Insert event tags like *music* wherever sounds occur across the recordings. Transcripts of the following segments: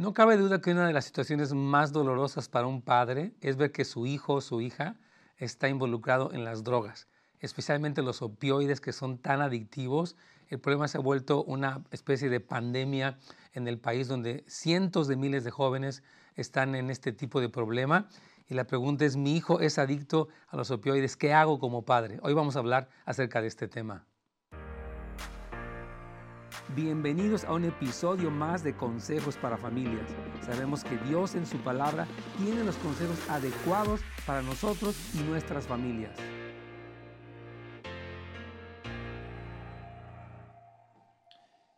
No cabe duda que una de las situaciones más dolorosas para un padre es ver que su hijo o su hija está involucrado en las drogas, especialmente los opioides que son tan adictivos. El problema se ha vuelto una especie de pandemia en el país donde cientos de miles de jóvenes están en este tipo de problema. Y la pregunta es, mi hijo es adicto a los opioides, ¿qué hago como padre? Hoy vamos a hablar acerca de este tema. Bienvenidos a un episodio más de Consejos para Familias. Sabemos que Dios en su palabra tiene los consejos adecuados para nosotros y nuestras familias.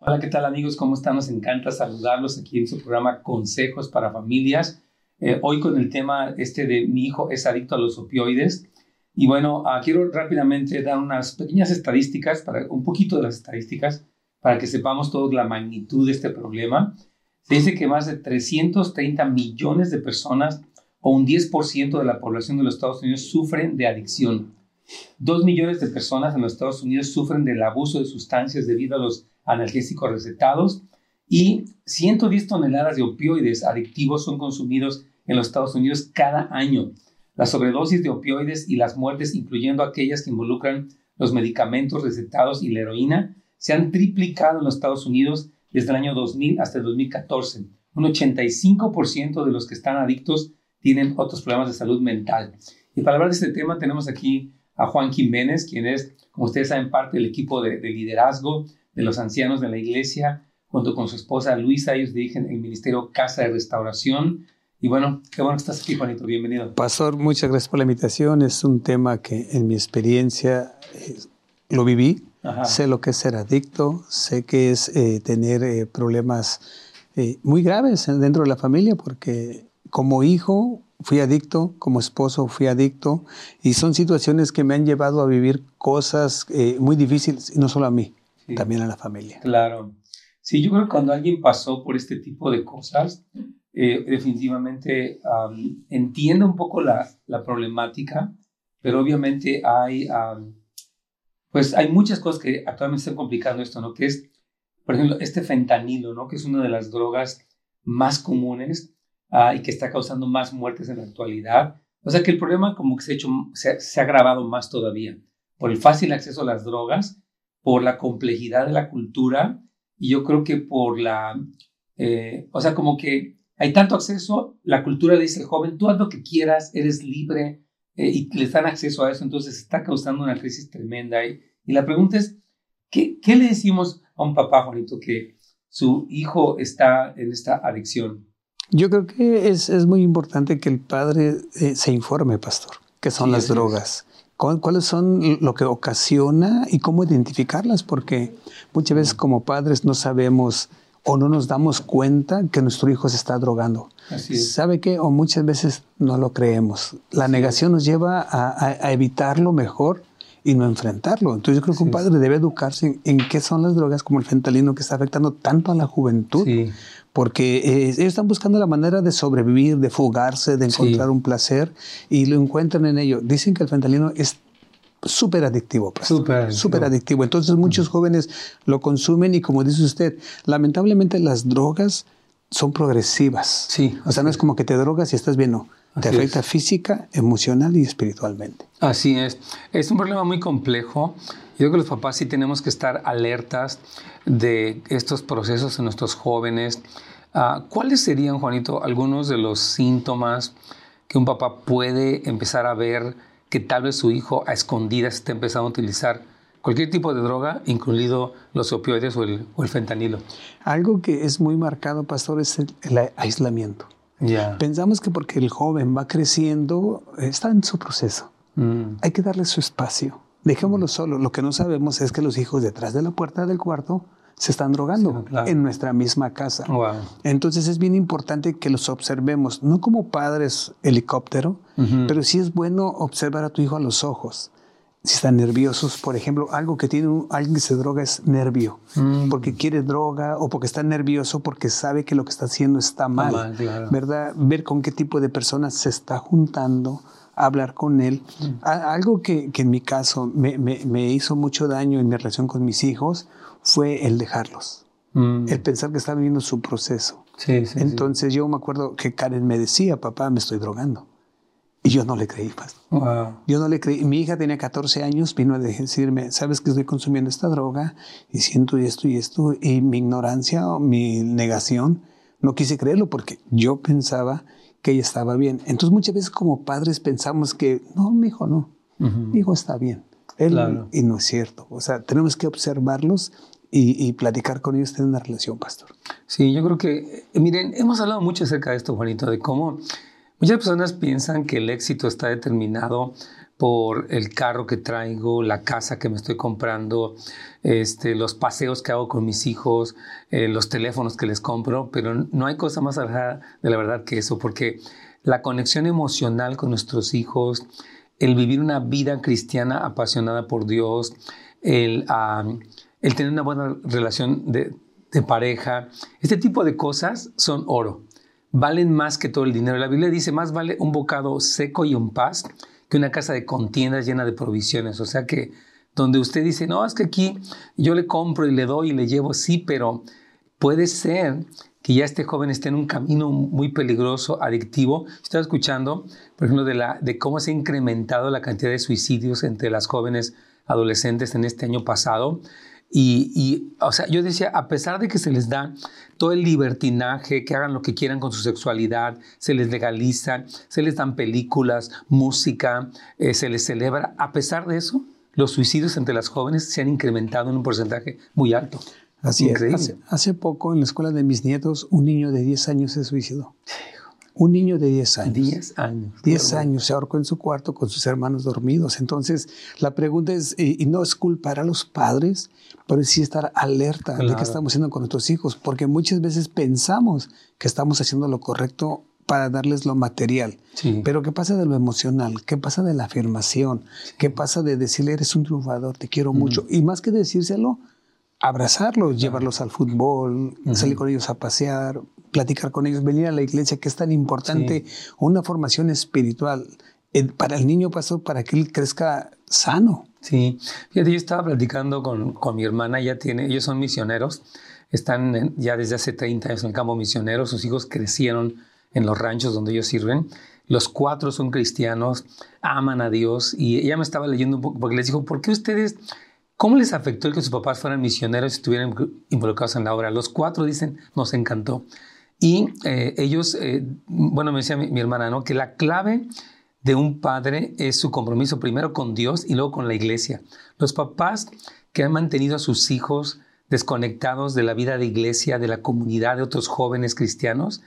Hola, ¿qué tal amigos? ¿Cómo están? Nos encanta saludarlos aquí en su programa Consejos para Familias. Eh, hoy con el tema este de mi hijo es adicto a los opioides. Y bueno, ah, quiero rápidamente dar unas pequeñas estadísticas, para un poquito de las estadísticas para que sepamos toda la magnitud de este problema. Se dice que más de 330 millones de personas o un 10% de la población de los Estados Unidos sufren de adicción. Dos millones de personas en los Estados Unidos sufren del abuso de sustancias debido a los analgésicos recetados y 110 toneladas de opioides adictivos son consumidos en los Estados Unidos cada año. La sobredosis de opioides y las muertes, incluyendo aquellas que involucran los medicamentos recetados y la heroína, se han triplicado en los Estados Unidos desde el año 2000 hasta el 2014. Un 85% de los que están adictos tienen otros problemas de salud mental. Y para hablar de este tema tenemos aquí a Juan Jiménez, quien es, como ustedes saben, parte del equipo de, liderazgo de los ancianos de la iglesia, junto con su esposa Luisa. Ellos dirigen el Ministerio Casa de Restauración. Y bueno, qué bueno que estás aquí, Juanito. Bienvenido. Pastor, muchas gracias por la invitación. Es un tema que en mi experiencia eh, lo viví Sé lo que es ser adicto, sé que es eh, tener eh, problemas eh, muy graves dentro de la familia, porque como hijo fui adicto, como esposo fui adicto, y son situaciones que me han llevado a vivir cosas muy difíciles, no solo a mí, también a la familia. Claro. Sí, yo creo que cuando alguien pasó por este tipo de cosas, definitivamente entiende un poco la, la, problemática, pero obviamente hay pues hay muchas cosas que actualmente están complicando esto, ¿no? Que es, por ejemplo, este fentanilo, ¿no? Que es una de las drogas más comunes ah, y que está causando más muertes en la actualidad. O sea que el problema como que se ha, hecho, más todavía por el fácil acceso a las drogas, por la complejidad de la cultura y yo creo que por la, eh, o sea, como que hay tanto acceso, la cultura le dice al joven, tú haz lo que quieras, eres libre, eh, y les dan acceso a eso, entonces está causando una crisis tremenda. Y, y la pregunta es, ¿qué, ¿qué, le decimos a un papá, Juanito, que su hijo está en esta adicción? Yo creo que es, es muy importante que el padre eh, se informe, pastor, qué son las drogas. ¿Cuáles son lo que ocasiona y cómo identificarlas? Porque muchas veces como padres no sabemos o no nos damos cuenta que nuestro hijo se está drogando. ¿Sabe qué? O muchas veces no lo creemos. La negación nos lleva a, evitarlo mejor y no enfrentarlo. Entonces yo creo que un padre debe educarse en, qué son las drogas como el fentalino que está afectando tanto a la juventud. Porque eh, ellos están buscando la manera de sobrevivir, de fugarse, de encontrar un placer y lo encuentran en ello. Dicen que el fentalino es súper adictivo. Pues. Súper adictivo. Entonces muchos jóvenes lo consumen y como dice usted, lamentablemente las drogas son progresivas. Sí. O sea, no es como que te drogas y estás bien, no. te afecta física, emocional y espiritualmente. Así es. Es un problema muy complejo. Yo creo que los papás sí tenemos que estar alertas de estos procesos en nuestros jóvenes. Ah, ¿Cuáles serían, Juanito, algunos de los síntomas que un papá puede empezar a ver que tal vez su hijo a escondidas esté empezando a utilizar cualquier tipo de droga, incluido los opioides o el, fentanilo. Algo que es muy marcado, pastor, es el, aislamiento. Ya. Pensamos que porque el joven va creciendo, está en su proceso. Mm. Hay que darle su espacio. Dejémoslo solo. Lo que no sabemos es que los hijos detrás de la puerta del cuarto se están drogando en nuestra misma casa. Entonces es bien importante que los observemos, no como padres helicóptero, pero sí es bueno observar a tu hijo a los ojos. Si están nerviosos, por ejemplo, algo que tiene alguien que se droga es nervio, mm. porque quiere droga o porque está nervioso porque sabe que lo que está haciendo está mal, ¿verdad? Ver con qué tipo de personas se está juntando, hablar con él. Mm. Algo que, en mi caso me, me hizo mucho daño en mi relación con mis hijos fue el dejarlos, mm. el pensar que está viviendo su proceso. Sí, sí, Entonces yo me acuerdo que Karen me decía, papá, me estoy drogando. Y yo no le creí, pastor. Wow. Yo no le creí. Mi hija tenía 14 años, vino a decirme, sabes que estoy consumiendo esta droga y siento esto y esto. Y mi ignorancia o mi negación, no quise creerlo porque yo pensaba que ella estaba bien. Entonces muchas veces como padres pensamos que, no, mi hijo no. Mi hijo está bien. Él, Y no es cierto. O sea, tenemos que observarlos y, y, platicar con ellos, tener una relación, pastor. Sí, yo creo que, miren, hemos hablado mucho acerca de esto, Juanito, de cómo Muchas personas piensan que el éxito está determinado por el carro que traigo, la casa que me estoy comprando, este, los paseos que hago con mis hijos, eh, los teléfonos que les compro, pero no hay cosa más alejada de la verdad que eso, porque la conexión emocional con nuestros hijos, el vivir una vida cristiana apasionada por Dios, el, tener una buena relación de, de pareja, este tipo de cosas son oro valen más que todo el dinero. La Biblia dice, más vale un bocado seco y un paz que una casa de contiendas llena de provisiones. O sea que donde usted dice, no, es que aquí yo le compro y le doy y le llevo, sí, pero puede ser que ya este joven esté en un camino muy peligroso, adictivo. Estoy escuchando, por ejemplo, de cómo se ha incrementado la cantidad de suicidios entre las jóvenes adolescentes en este año pasado. Y, o sea, yo decía, a pesar de que se les da todo el libertinaje, que hagan lo que quieran con su sexualidad, se les legaliza, se les dan películas, música, eh, se les celebra, a pesar de eso, los suicidios entre las jóvenes se han incrementado en un porcentaje muy alto. Así es. Hace, hace, poco en la escuela de mis nietos, un niño de 10 años se suicidó. Un niño de 10 años. 10 años. 10 años se ahorcó en su cuarto con sus hermanos dormidos. Entonces, la pregunta es, y, no es culpar a los padres, pero sí estar alerta de qué estamos haciendo con nuestros hijos, porque muchas veces pensamos que estamos haciendo lo correcto para darles lo material. Pero ¿qué pasa de lo emocional? ¿Qué pasa de la afirmación? ¿Qué pasa de decirle, eres un triunfador, te quiero mucho? Y más que decírselo, abrazarlos, llevarlos al fútbol, salir con ellos a pasear, platicar con ellos, venir a la iglesia, que es tan importante, una formación espiritual para el niño, pastor, para que él crezca sano. Sí, fíjate, yo estaba platicando con, con mi hermana, ella tiene, ellos son misioneros, están ya desde hace 30 años en el campo misionero, sus hijos crecieron en los ranchos donde ellos sirven, los cuatro son cristianos, aman a Dios, y ella me estaba leyendo un poco, porque les dijo, ¿por qué ustedes ¿Cómo les afectó el que sus papás fueran misioneros y estuvieran involucrados en la obra? Los cuatro dicen, nos encantó. Y eh, ellos, eh, bueno, me decía mi, hermana, ¿no? Que la clave de un padre es su compromiso primero con Dios y luego con la iglesia. Los papás que han mantenido a sus hijos desconectados de la vida de iglesia, de la comunidad de otros jóvenes cristianos,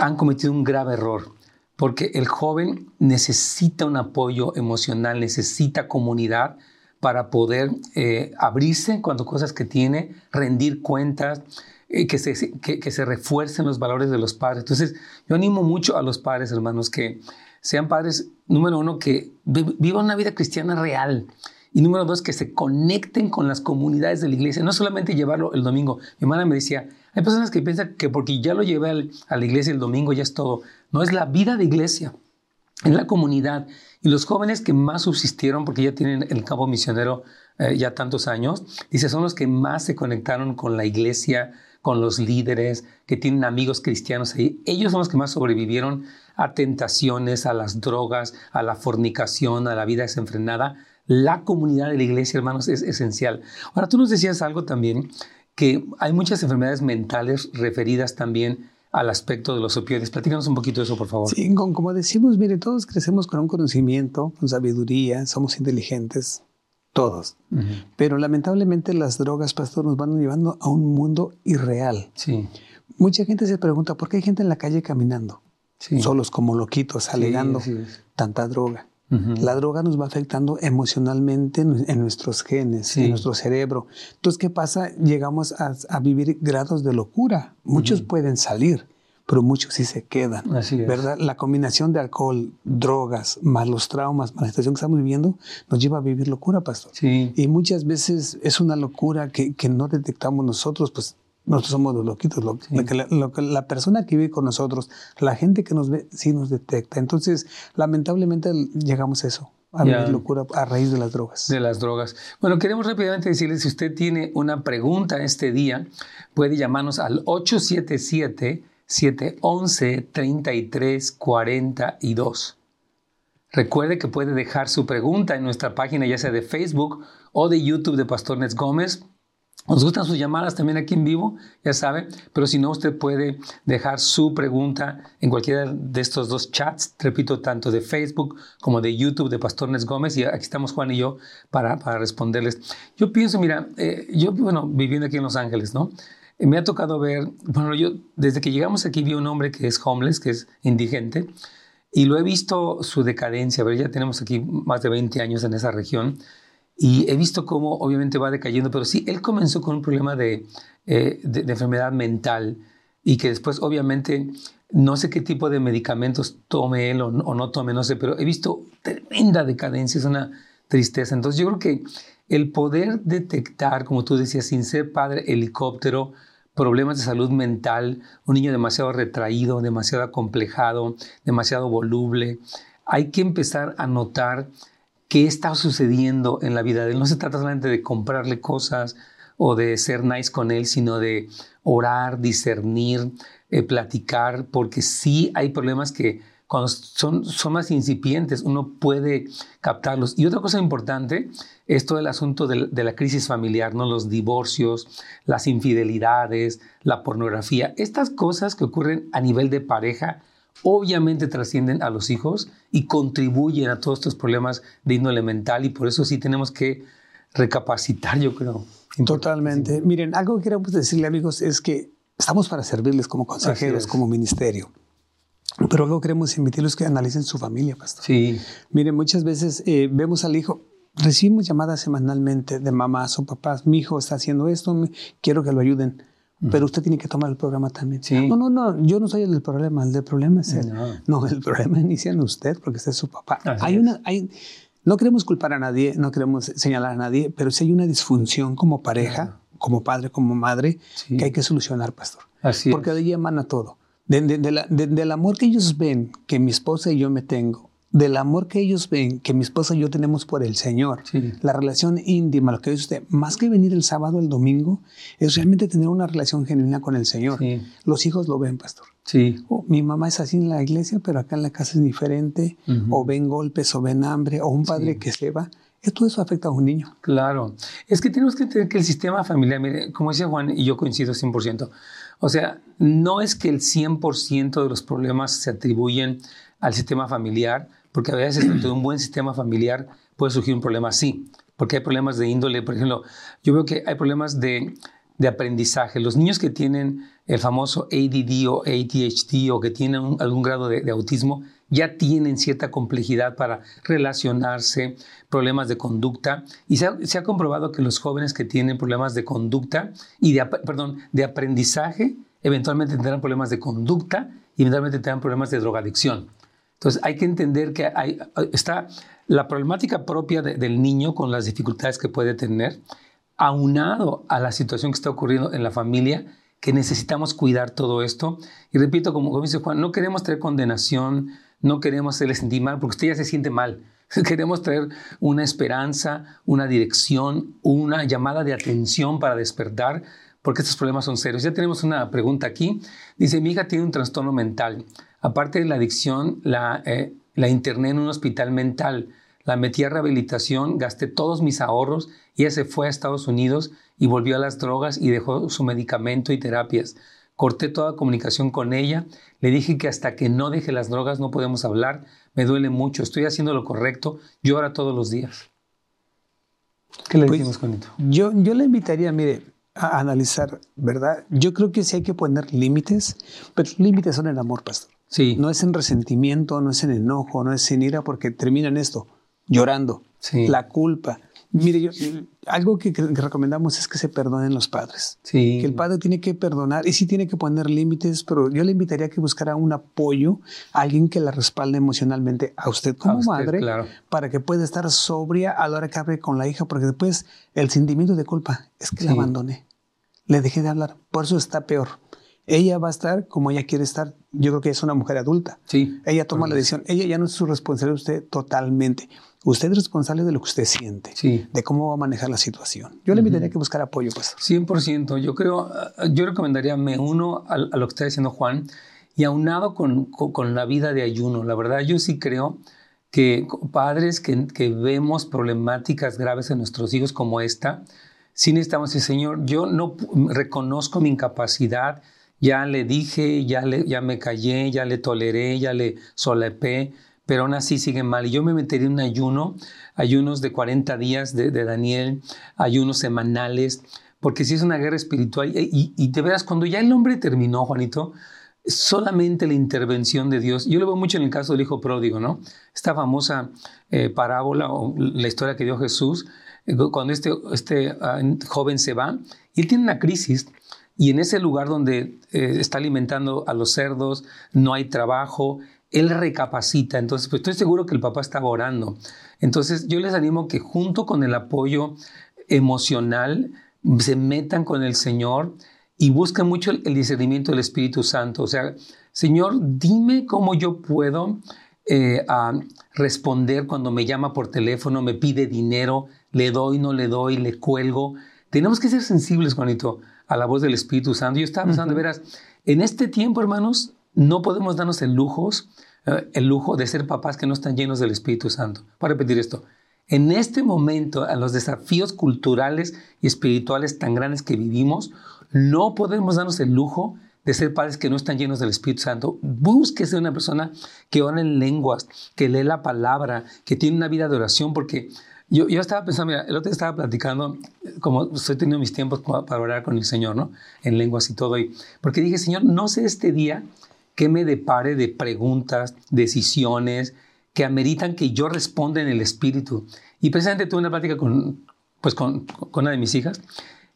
han cometido un grave error, porque el joven necesita un apoyo emocional, necesita comunidad para poder eh, abrirse cuando cosas que tiene, rendir cuentas, que, se, que, se refuercen los valores de los padres. Entonces, yo animo mucho a los padres, hermanos, que sean padres, número uno, que vivan una vida cristiana real. Y número dos, que se conecten con las comunidades de la iglesia, no solamente llevarlo el domingo. Mi hermana me decía, hay personas que piensan que porque ya lo llevé a la iglesia el domingo ya es todo. No, es la vida de iglesia, es la comunidad. Y los jóvenes que más subsistieron, porque ya tienen el campo misionero eh, ya tantos años, dice, son los que más se conectaron con la iglesia, con los líderes, que tienen amigos cristianos ahí. Ellos son los que más sobrevivieron a tentaciones, a las drogas, a la fornicación, a la vida desenfrenada. La comunidad de la iglesia, hermanos, es esencial. Ahora, tú nos decías algo también, que hay muchas enfermedades mentales referidas también al aspecto de los opioides. Platícanos un poquito de eso, por favor. Sí, como decimos, mire, todos crecemos con un conocimiento, con sabiduría, somos inteligentes, todos. Pero lamentablemente las drogas, pastor, nos van llevando a un mundo irreal. Sí. Mucha gente se pregunta, ¿por qué hay gente en la calle caminando? Solos como loquitos, alegando tanta droga. La droga nos va afectando emocionalmente en, nuestros genes, en nuestro cerebro. Entonces, ¿qué pasa? Llegamos a, vivir grados de locura. Muchos pueden salir, pero muchos sí se quedan. Así es. ¿Verdad? La combinación de alcohol, drogas, más los traumas, más la situación que estamos viviendo, nos lleva a vivir locura, pastor. Sí. Y muchas veces es una locura que, que no detectamos nosotros, pues nosotros somos los loquitos. Lo, que la, persona que vive con nosotros, la gente que nos ve, sí nos detecta. Entonces, lamentablemente llegamos a eso, a vivir locura a raíz de las drogas. De las drogas. Bueno, queremos rápidamente decirle, si usted tiene una pregunta este día, puede llamarnos al 877-711-3342. Recuerde que puede dejar su pregunta en nuestra página, ya sea de Facebook o de YouTube de Pastor Nets Gómez. Nos gustan sus llamadas también aquí en vivo, ya sabe, pero si no, usted puede dejar su pregunta en cualquiera de estos dos chats, repito, tanto de Facebook como de YouTube de Pastor Nes Gómez, y aquí estamos Juan y yo para, para responderles. Yo pienso, mira, eh, yo, bueno, viviendo aquí en Los Ángeles, ¿no? Eh, me ha tocado ver, bueno, yo desde que llegamos aquí vi un hombre que es homeless, que es indigente, y lo he visto su decadencia, ver, ya tenemos aquí más de 20 años en esa región, y he visto cómo obviamente va decayendo, pero sí, él comenzó con un problema de, eh, de, enfermedad mental y que después obviamente no sé qué tipo de medicamentos tome él o, o, no tome, no sé, pero he visto tremenda decadencia, es una tristeza. Entonces yo creo que el poder detectar, como tú decías, sin ser padre helicóptero, problemas de salud mental, un niño demasiado retraído, demasiado acomplejado, demasiado voluble, hay que empezar a notar qué está sucediendo en la vida de él. No se trata solamente de comprarle cosas o de ser nice con él, sino de orar, discernir, eh, platicar, porque sí hay problemas que cuando son, son más incipientes uno puede captarlos. Y otra cosa importante es todo el asunto de, de la crisis familiar, ¿no? los divorcios, las infidelidades, la pornografía, estas cosas que ocurren a nivel de pareja obviamente trascienden a los hijos y contribuyen a todos estos problemas de índole mental y por eso sí tenemos que recapacitar, yo creo. Totalmente. Miren, algo que queremos decirle amigos es que estamos para servirles como consejeros, como ministerio. Pero algo queremos invitarlos que analicen su familia, pastor. Sí. Miren, muchas veces eh, vemos al hijo, recibimos llamadas semanalmente de mamás o papás, mi hijo está haciendo esto, quiero que lo ayuden. Pero usted tiene que tomar el programa también. No, no, no, yo no soy el del problema, el del problema es él. No, el problema inicia en usted porque usted es su papá. hay una, hay, no queremos culpar a nadie, no queremos señalar a nadie, pero si hay una disfunción como pareja, como padre, como madre, que hay que solucionar, pastor. Así porque de ahí emana todo. del amor que ellos ven que mi esposa y yo me tengo, del amor que ellos ven, que mi esposa y yo tenemos por el Señor, la relación íntima, lo que dice usted, más que venir el sábado el domingo, es realmente tener una relación genuina con el Señor. Los hijos lo ven, pastor. Sí. Oh, mi mamá es así en la iglesia, pero acá en la casa es diferente, o ven golpes, o ven hambre, o un padre que se va. Todo eso afecta a un niño. Claro. Es que tenemos que entender que el sistema familiar, mire, como decía Juan, y yo coincido 100%, o sea, no es que el 100% de los problemas se atribuyen al sistema familiar, porque a veces dentro de un buen sistema familiar puede surgir un problema así, porque hay problemas de índole, por ejemplo, yo veo que hay problemas de, de aprendizaje. Los niños que tienen el famoso ADD o ADHD o que tienen algún grado de, autismo ya tienen cierta complejidad para relacionarse, problemas de conducta. Y se ha, se ha, comprobado que los jóvenes que tienen problemas de conducta y de, perdón, de aprendizaje, eventualmente tendrán problemas de conducta y eventualmente tendrán problemas de drogadicción. Entonces hay que entender que está la problemática propia del niño con las dificultades que puede tener, aunado a la situación que está ocurriendo en la familia, que necesitamos cuidar todo esto. Y repito, como, dice Juan, no queremos traer condenación, no queremos hacerle sentir mal, porque usted ya se siente mal. *laughs* Queremos traer una esperanza, una dirección, una llamada de atención para despertar, porque estos problemas son serios. Ya tenemos una pregunta aquí. Dice, mi hija tiene un trastorno mental. Aparte de la adicción, la, eh, la interné en un hospital mental. La metí a rehabilitación, gasté todos mis ahorros y ella se fue a Estados Unidos y volvió a las drogas y dejó su medicamento y terapias. Corté toda comunicación con ella. Le dije que hasta que no deje las drogas no podemos hablar. Me duele mucho. Estoy haciendo lo correcto. Llora todos los días. ¿Qué le pues, decimos esto? Yo, yo le invitaría, mire, a analizar, ¿verdad? Yo creo que sí hay que poner límites, pero los límites son el amor, pastor. Sí. No es en resentimiento, no es en enojo, no es en ira, porque termina en esto, llorando. Sí. La culpa. Mire, yo, algo que, recomendamos es que se perdonen los padres. Sí. Que el padre tiene que perdonar y sí tiene que poner límites, pero yo le invitaría a que buscara un apoyo, alguien que la respalde emocionalmente a usted como madre, para que pueda estar sobria a la hora que hable con la hija, porque después el sentimiento de culpa es que la abandoné, le dejé de hablar, por eso está peor. Ella va a estar como ella quiere estar. Yo creo que es una mujer adulta. Sí. Ella toma la decisión. Ella ya no es su responsabilidad usted totalmente. Usted es responsable de lo que usted siente, sí. de cómo va a manejar la situación. Yo le invitaría que buscar apoyo, pues. 100%. Yo creo, yo recomendaría, me uno a, lo que está diciendo Juan, y aunado con, con, la vida de ayuno. La verdad, yo sí creo que padres que, que vemos problemáticas graves en nuestros hijos como esta, sí necesitamos decir, Señor, yo no reconozco mi incapacidad, ya le dije, ya, le, ya me callé, ya le toleré, ya le solepé, pero aún así sigue mal. Y yo me metería en un ayuno, ayunos de 40 días de, Daniel, ayunos semanales, porque si es una guerra espiritual. Y, y, de veras, cuando ya el hombre terminó, Juanito, solamente la intervención de Dios. Yo lo veo mucho en el caso del hijo pródigo, ¿no? Esta famosa eh, parábola o la historia que dio Jesús, eh, cuando este, este ah, joven se va y él tiene una crisis y en ese lugar donde eh, está alimentando a los cerdos, no hay trabajo, él recapacita. Entonces, pues estoy seguro que el papá estaba orando. Entonces, yo les animo que junto con el apoyo emocional se metan con el Señor y busquen mucho el, discernimiento del Espíritu Santo. O sea, Señor, dime cómo yo puedo eh, responder cuando me llama por teléfono, me pide dinero, le doy, no le doy, le cuelgo. Tenemos que ser sensibles, Juanito a la voz del Espíritu Santo. Yo estaba pensando, de veras, en este tiempo, hermanos, no podemos darnos el lujo, eh, el lujo de ser papás que no están llenos del Espíritu Santo. Para repetir esto, en este momento, a los desafíos culturales y espirituales tan grandes que vivimos, no podemos darnos el lujo de ser padres que no están llenos del Espíritu Santo. Búsquese una persona que ora en lenguas, que lee la palabra, que tiene una vida de oración, porque yo, yo estaba pensando, mira, el otro día estaba platicando, como estoy teniendo mis tiempos para orar con el Señor, ¿no? En lenguas y todo. Y, porque dije, Señor, no sé este día qué me depare de preguntas, decisiones que ameritan que yo responda en el Espíritu. Y precisamente tuve una plática con, pues con, con una de mis hijas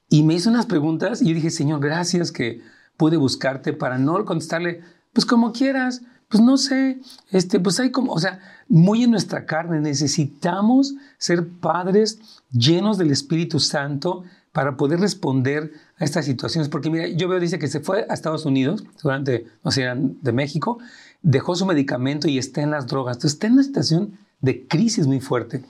y me hizo unas preguntas y yo dije, Señor, gracias que pude buscarte para no contestarle, pues como quieras, pues no sé, este, pues hay como, o sea, muy en nuestra carne necesitamos ser padres llenos del Espíritu Santo para poder responder a estas situaciones. Porque mira, yo veo, dice que se fue a Estados Unidos, durante, no sé, eran de México, dejó su medicamento y está en las drogas. Entonces está en una situación de crisis muy fuerte.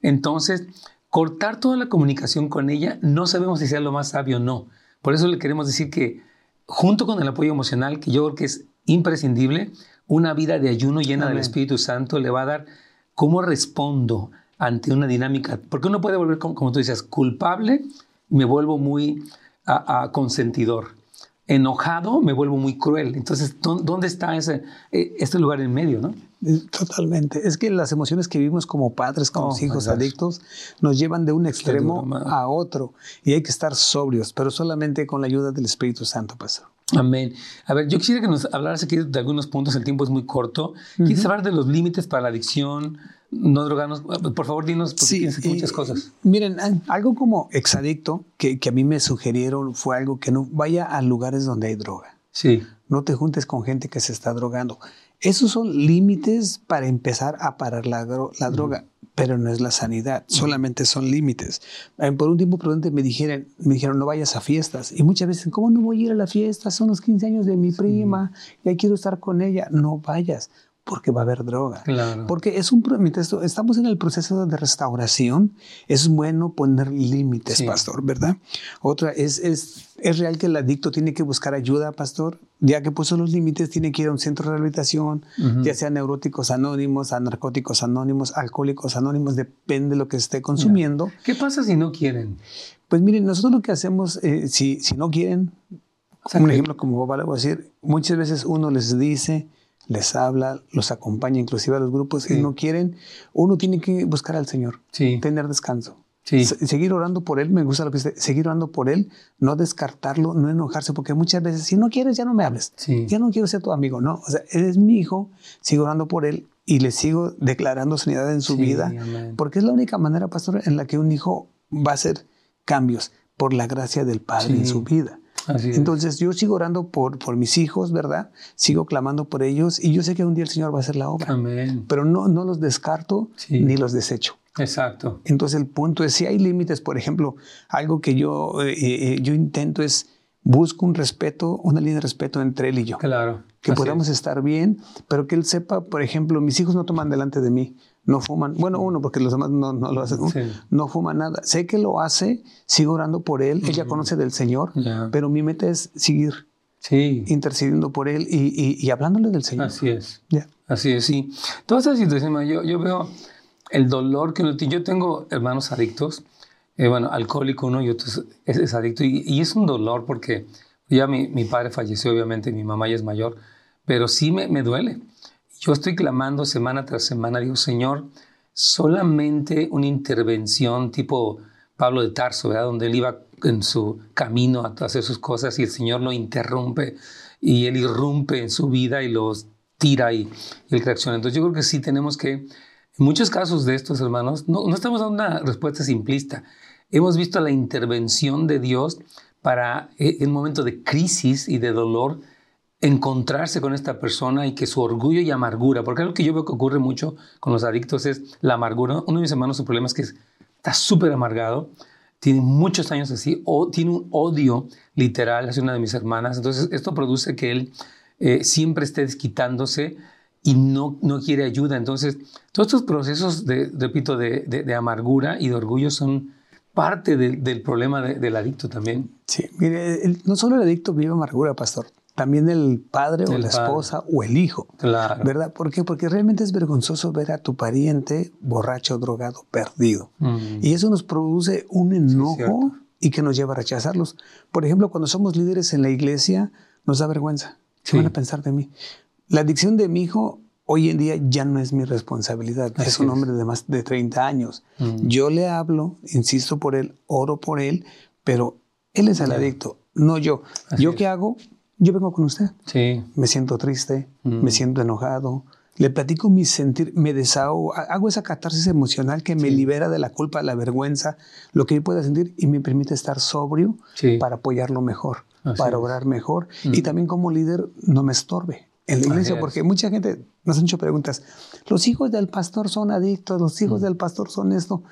Entonces, cortar toda la comunicación con ella, no sabemos si sea lo más sabio o no. Por eso le queremos decir que junto con el apoyo emocional, que yo creo que es imprescindible, una vida de ayuno llena del Espíritu Santo le va a dar cómo respondo ante una dinámica. Porque uno puede volver, como, tú dices, culpable, me vuelvo muy a, consentidor. Enojado, me vuelvo muy cruel. Entonces, ¿dónde está ese, e, este lugar en medio? ¿no? Totalmente. Es que las emociones que vivimos como padres, como oh, hijos adictos, nos llevan de un extremo a otro. Y hay que estar sobrios, pero solamente con la ayuda del Espíritu Santo, Pastor. Amén. A ver, yo quisiera que nos hablaras aquí de algunos puntos, el tiempo es muy corto. ¿Quieres hablar de los límites para la adicción? No drogarnos. Por favor, dinos, porque sí, tienes muchas cosas. Miren, algo como exadicto que, que a mí me sugirieron fue algo que no vaya a lugares donde hay droga. Sí. No te juntes con gente que se está drogando. Esos son límites para empezar a parar la, la droga pero no es la sanidad, solamente son límites. Eh, por un tiempo prudente me dijeron, me dijeron, no vayas a fiestas. Y muchas veces, ¿cómo no voy a ir a la fiesta? Son los 15 años de mi prima, y ahí quiero estar con ella. No vayas porque va a haber droga. Porque es un estamos en el proceso de restauración, es bueno poner límites, pastor, ¿verdad? Otra es, es, es real que el adicto tiene que buscar ayuda, pastor. Ya que puso los límites, tiene que ir a un centro de rehabilitación, ya sea neuróticos anónimos, a narcóticos anónimos, alcohólicos anónimos, depende de lo que esté consumiendo. ¿Qué pasa si no quieren? Pues miren, nosotros lo que hacemos, eh, si, si no quieren, un ejemplo como voy a decir, muchas veces uno les dice, les habla, los acompaña inclusive a los grupos y no quieren, uno tiene que buscar al Señor, tener descanso. Seguir orando por Él, me gusta lo que dice, seguir orando por Él, no descartarlo, no enojarse, porque muchas veces, si no quieres, ya no me hables, ya no quiero ser tu amigo, no, o sea, Él es mi hijo, sigo orando por Él y le sigo declarando sanidad en su vida, porque es la única manera, pastor, en la que un hijo va a hacer cambios por la gracia del Padre en su vida. Entonces yo sigo orando por, por mis hijos, ¿verdad? Sigo clamando por ellos y yo sé que un día el Señor va a hacer la obra. Amén. Pero no, no los descarto ni los desecho. Exacto. Entonces el punto es, si hay límites, por ejemplo, algo que yo, eh, eh, yo intento es busco un respeto, una línea de respeto entre él y yo. Claro. Que podamos estar bien, pero que él sepa, por ejemplo, mis hijos no toman delante de mí, no fuman. Bueno, uno, porque los demás no, lo hacen. No fuma nada. Sé que lo hace, sigo orando por él, ella conoce del Señor, pero mi meta es seguir sí. intercediendo por él y, hablándole del Señor. Así es. Así es, sí. Toda esa situación, yo, yo veo el dolor que uno tiene. Yo tengo hermanos adictos, eh, bueno, alcohólico uno y otro es, adicto, y, es un dolor porque ya mi, mi, padre falleció, obviamente, mi mamá ya es mayor, pero sí me, me duele. Yo estoy clamando semana tras semana, digo, Señor, solamente una intervención tipo Pablo de Tarso, ¿verdad? Donde él iba en su camino a hacer sus cosas y el Señor lo interrumpe y él irrumpe en su vida y los tira y, y él reacciona. Entonces yo creo que sí tenemos que, en muchos casos de estos hermanos, no, no estamos dando una respuesta simplista. Hemos visto la intervención de Dios para, eh, en un momento de crisis y de dolor, encontrarse con esta persona y que su orgullo y amargura, porque algo que yo veo que ocurre mucho con los adictos es la amargura. Uno de mis hermanos, su problema es que está súper amargado, tiene muchos años así, o tiene un odio literal hacia una de mis hermanas. Entonces, esto produce que él eh, siempre esté desquitándose y no, no quiere ayuda. Entonces, todos estos procesos, de, repito, de, de, amargura y de orgullo son parte del problema del adicto también. Sí, mire, no solo el adicto vive amargura, pastor también el padre o la esposa o el hijo. Claro. ¿Verdad? ¿Por qué? Porque realmente es vergonzoso ver a tu pariente borracho, drogado, perdido. Mm. Y eso nos produce un enojo y que nos lleva a rechazarlos. Por ejemplo, cuando somos líderes en la iglesia, nos da vergüenza. ¿Qué van a pensar de mí? La adicción de mi hijo hoy en día ya no es mi responsabilidad. es un hombre de más de 30 años. Mm. Yo le hablo, insisto por él, oro por él, pero él es el adicto, no yo. ¿Yo qué hago? Yo vengo con usted. Sí. Me siento triste, me mm. siento enojado, le platico mi sentir, me desahogo, hago esa catarsis emocional que me libera de la culpa, la vergüenza, lo que yo pueda sentir y me permite estar sobrio para apoyarlo mejor, para obrar mejor y mm. también como líder no me estorbe en la iglesia, porque mucha gente nos ha hecho preguntas, los hijos del pastor son adictos, los hijos mm. del pastor son esto.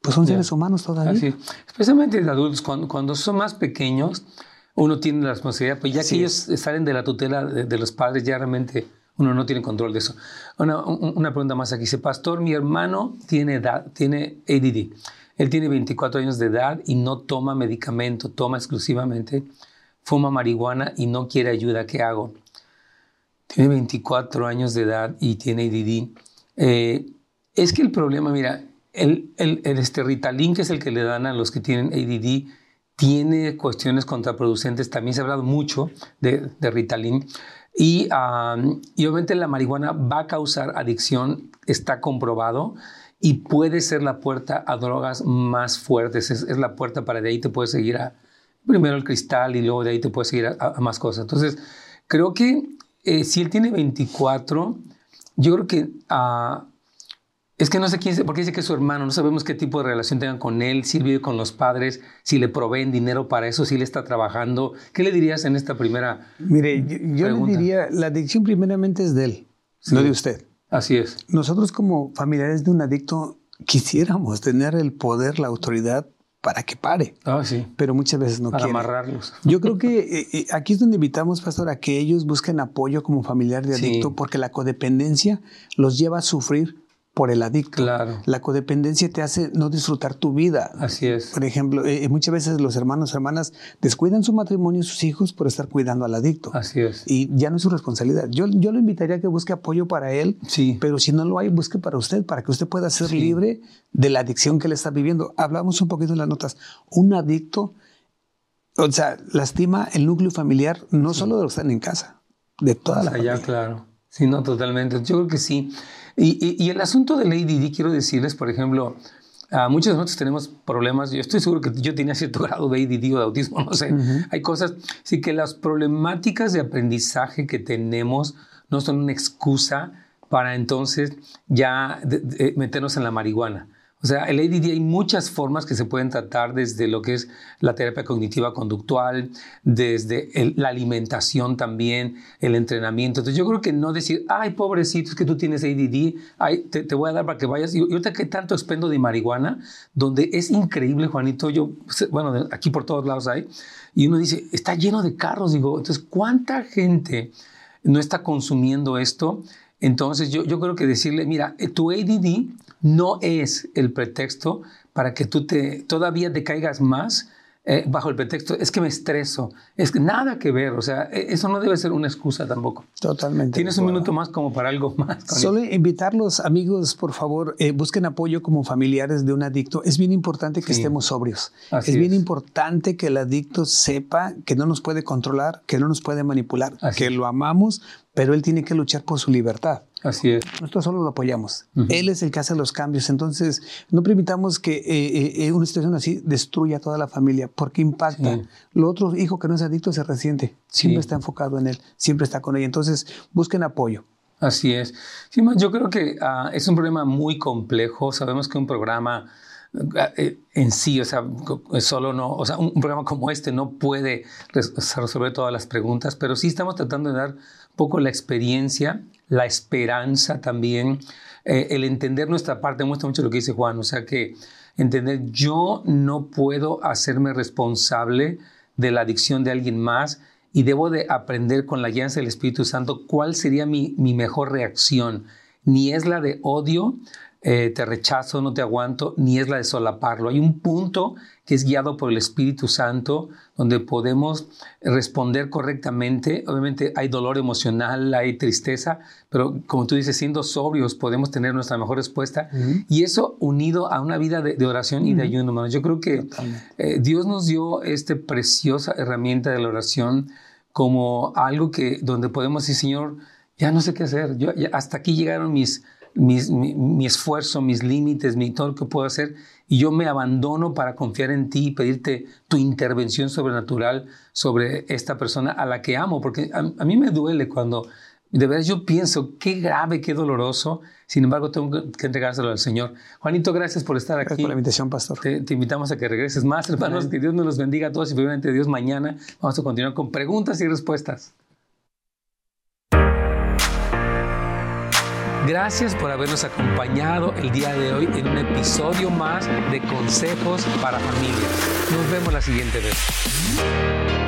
Pues son seres humanos todavía. Así. Especialmente los adultos, cuando, cuando son más pequeños, uno tiene la responsabilidad, pues ya que ellos salen de la tutela de, los padres, ya realmente uno no tiene control de eso. Una, una, pregunta más aquí. Dice, pastor, mi hermano tiene edad, tiene ADD. Él tiene 24 años de edad y no toma medicamento, toma exclusivamente, fuma marihuana y no quiere ayuda. ¿Qué hago? Tiene 24 años de edad y tiene ADD. Eh, es que el problema, mira, el, el, el este Ritalin, que es el que le dan a los que tienen ADD, tiene cuestiones contraproducentes. También se ha hablado mucho de, Ritalin. Y, obviamente la marihuana va a causar adicción, está comprobado, y puede ser la puerta a drogas más fuertes. Es, la puerta para de ahí te puedes seguir a primero el cristal y luego de ahí te puedes seguir a, más cosas. Entonces, creo que eh, si él tiene 24, yo creo que uh, es que no sé quién, porque dice que es su hermano, no sabemos qué tipo de relación tengan con él, si él vive con los padres, si le proveen dinero para eso, si él está trabajando. ¿Qué le dirías en esta primera Mire, yo, le diría, la adicción primeramente es de él, no de usted. Así es. Nosotros como familiares de un adicto quisiéramos tener el poder, la autoridad para que pare. Ah, sí. Pero muchas veces no para amarrarlos. Yo creo que eh, eh, aquí es donde invitamos, pastor, a que ellos busquen apoyo como familiar de adicto, porque la codependencia los lleva a sufrir por el adicto. Claro. La codependencia te hace no disfrutar tu vida. Así es. Por ejemplo, eh, muchas veces los hermanos o hermanas descuidan su matrimonio y sus hijos por estar cuidando al adicto. Así es. Y ya no es su responsabilidad. Yo, yo lo invitaría a que busque apoyo para él, sí. pero si no lo hay, busque para usted, para que usted pueda ser libre de la adicción que le está viviendo. Hablamos un poquito en las notas. Un adicto, o sea, lastima el núcleo familiar, no solo de los que están en casa, de toda la familia. claro. Sí, no, totalmente. Yo creo que sí. Y, el asunto de ADD, quiero decirles, por ejemplo, a muchos de nosotros tenemos problemas. Yo estoy seguro que yo tenía cierto *laughs* grado de ADD o de autismo, no sé. Hay cosas. Sí que las problemáticas de aprendizaje que tenemos no son una excusa para entonces ya meternos en la marihuana. O sea, el ADD hay muchas formas que se pueden tratar desde lo que es la terapia cognitiva conductual, desde la alimentación también, el entrenamiento. Entonces yo creo que no decir, ay, pobrecito, es que tú tienes ADD, ay, te, voy a dar para que vayas. Y ahorita que tanto expendo de marihuana, donde es increíble, Juanito, yo, bueno, aquí por todos lados hay, y uno dice, está lleno de carros, digo, entonces, ¿cuánta gente no está consumiendo esto? Entonces yo, yo creo que decirle, mira, eh, tu ADD no es el pretexto para que tú te, todavía te caigas más eh, bajo el pretexto, es que me estreso, es que nada que ver, o sea, e, eso no debe ser una excusa tampoco. Totalmente. Tienes un minuto más como para algo *laughs* más. Solo invitarlos, amigos, por favor, eh, busquen apoyo como familiares de un adicto. Es bien importante que estemos sobrios. es bien importante que el adicto sepa que no nos puede controlar, que no nos puede manipular, que lo amamos, pero él tiene que luchar por su libertad. Así es. Nosotros solo lo apoyamos. Él es el que hace los cambios. Entonces, no permitamos que eh, eh, una situación así destruya a toda la familia, porque impacta. Lo otro hijo que no es adicto se resiente. Siempre está enfocado en él, siempre está con él. Entonces, busquen apoyo. Así es. yo creo que ah, es un problema muy complejo. Sabemos que un programa eh, en sí, o sea, solo no, o sea, un programa como este no puede resolver todas las preguntas, pero sí estamos tratando de dar un poco la experiencia, la esperanza también, eh, el entender nuestra parte, muestra mucho lo que dice Juan, o sea que entender, yo no puedo hacerme responsable de la adicción de alguien más y debo de aprender con la guía del Espíritu Santo cuál sería mi, mi mejor reacción. Ni es la de odio, eh, te rechazo, no te aguanto, ni es la de solaparlo. Hay un punto que es guiado por el Espíritu Santo donde podemos responder correctamente. Obviamente hay dolor emocional, hay tristeza, pero como tú dices, siendo sobrios podemos tener nuestra mejor respuesta. Y eso unido a una vida de, oración y de ayuno, Yo creo que eh, Dios nos dio esta preciosa herramienta de la oración como algo que donde podemos decir, Señor, ya no sé qué hacer. Yo, hasta aquí llegaron mis mi, esfuerzo, mis límites, mi, todo lo que puedo hacer, y yo me abandono para confiar en ti y pedirte tu intervención sobrenatural sobre esta persona a la que amo, porque a, mí me duele cuando de verdad yo pienso qué grave, qué doloroso, sin embargo tengo que entregárselo al Señor. Juanito, gracias por estar aquí. Gracias por la invitación, pastor. Te, invitamos a que regreses más, hermanos, que Dios nos los bendiga a todos y primeramente Dios mañana vamos a continuar con preguntas y respuestas. Gracias por habernos acompañado el día de hoy en un episodio más de Consejos para Familias. Nos vemos la siguiente vez.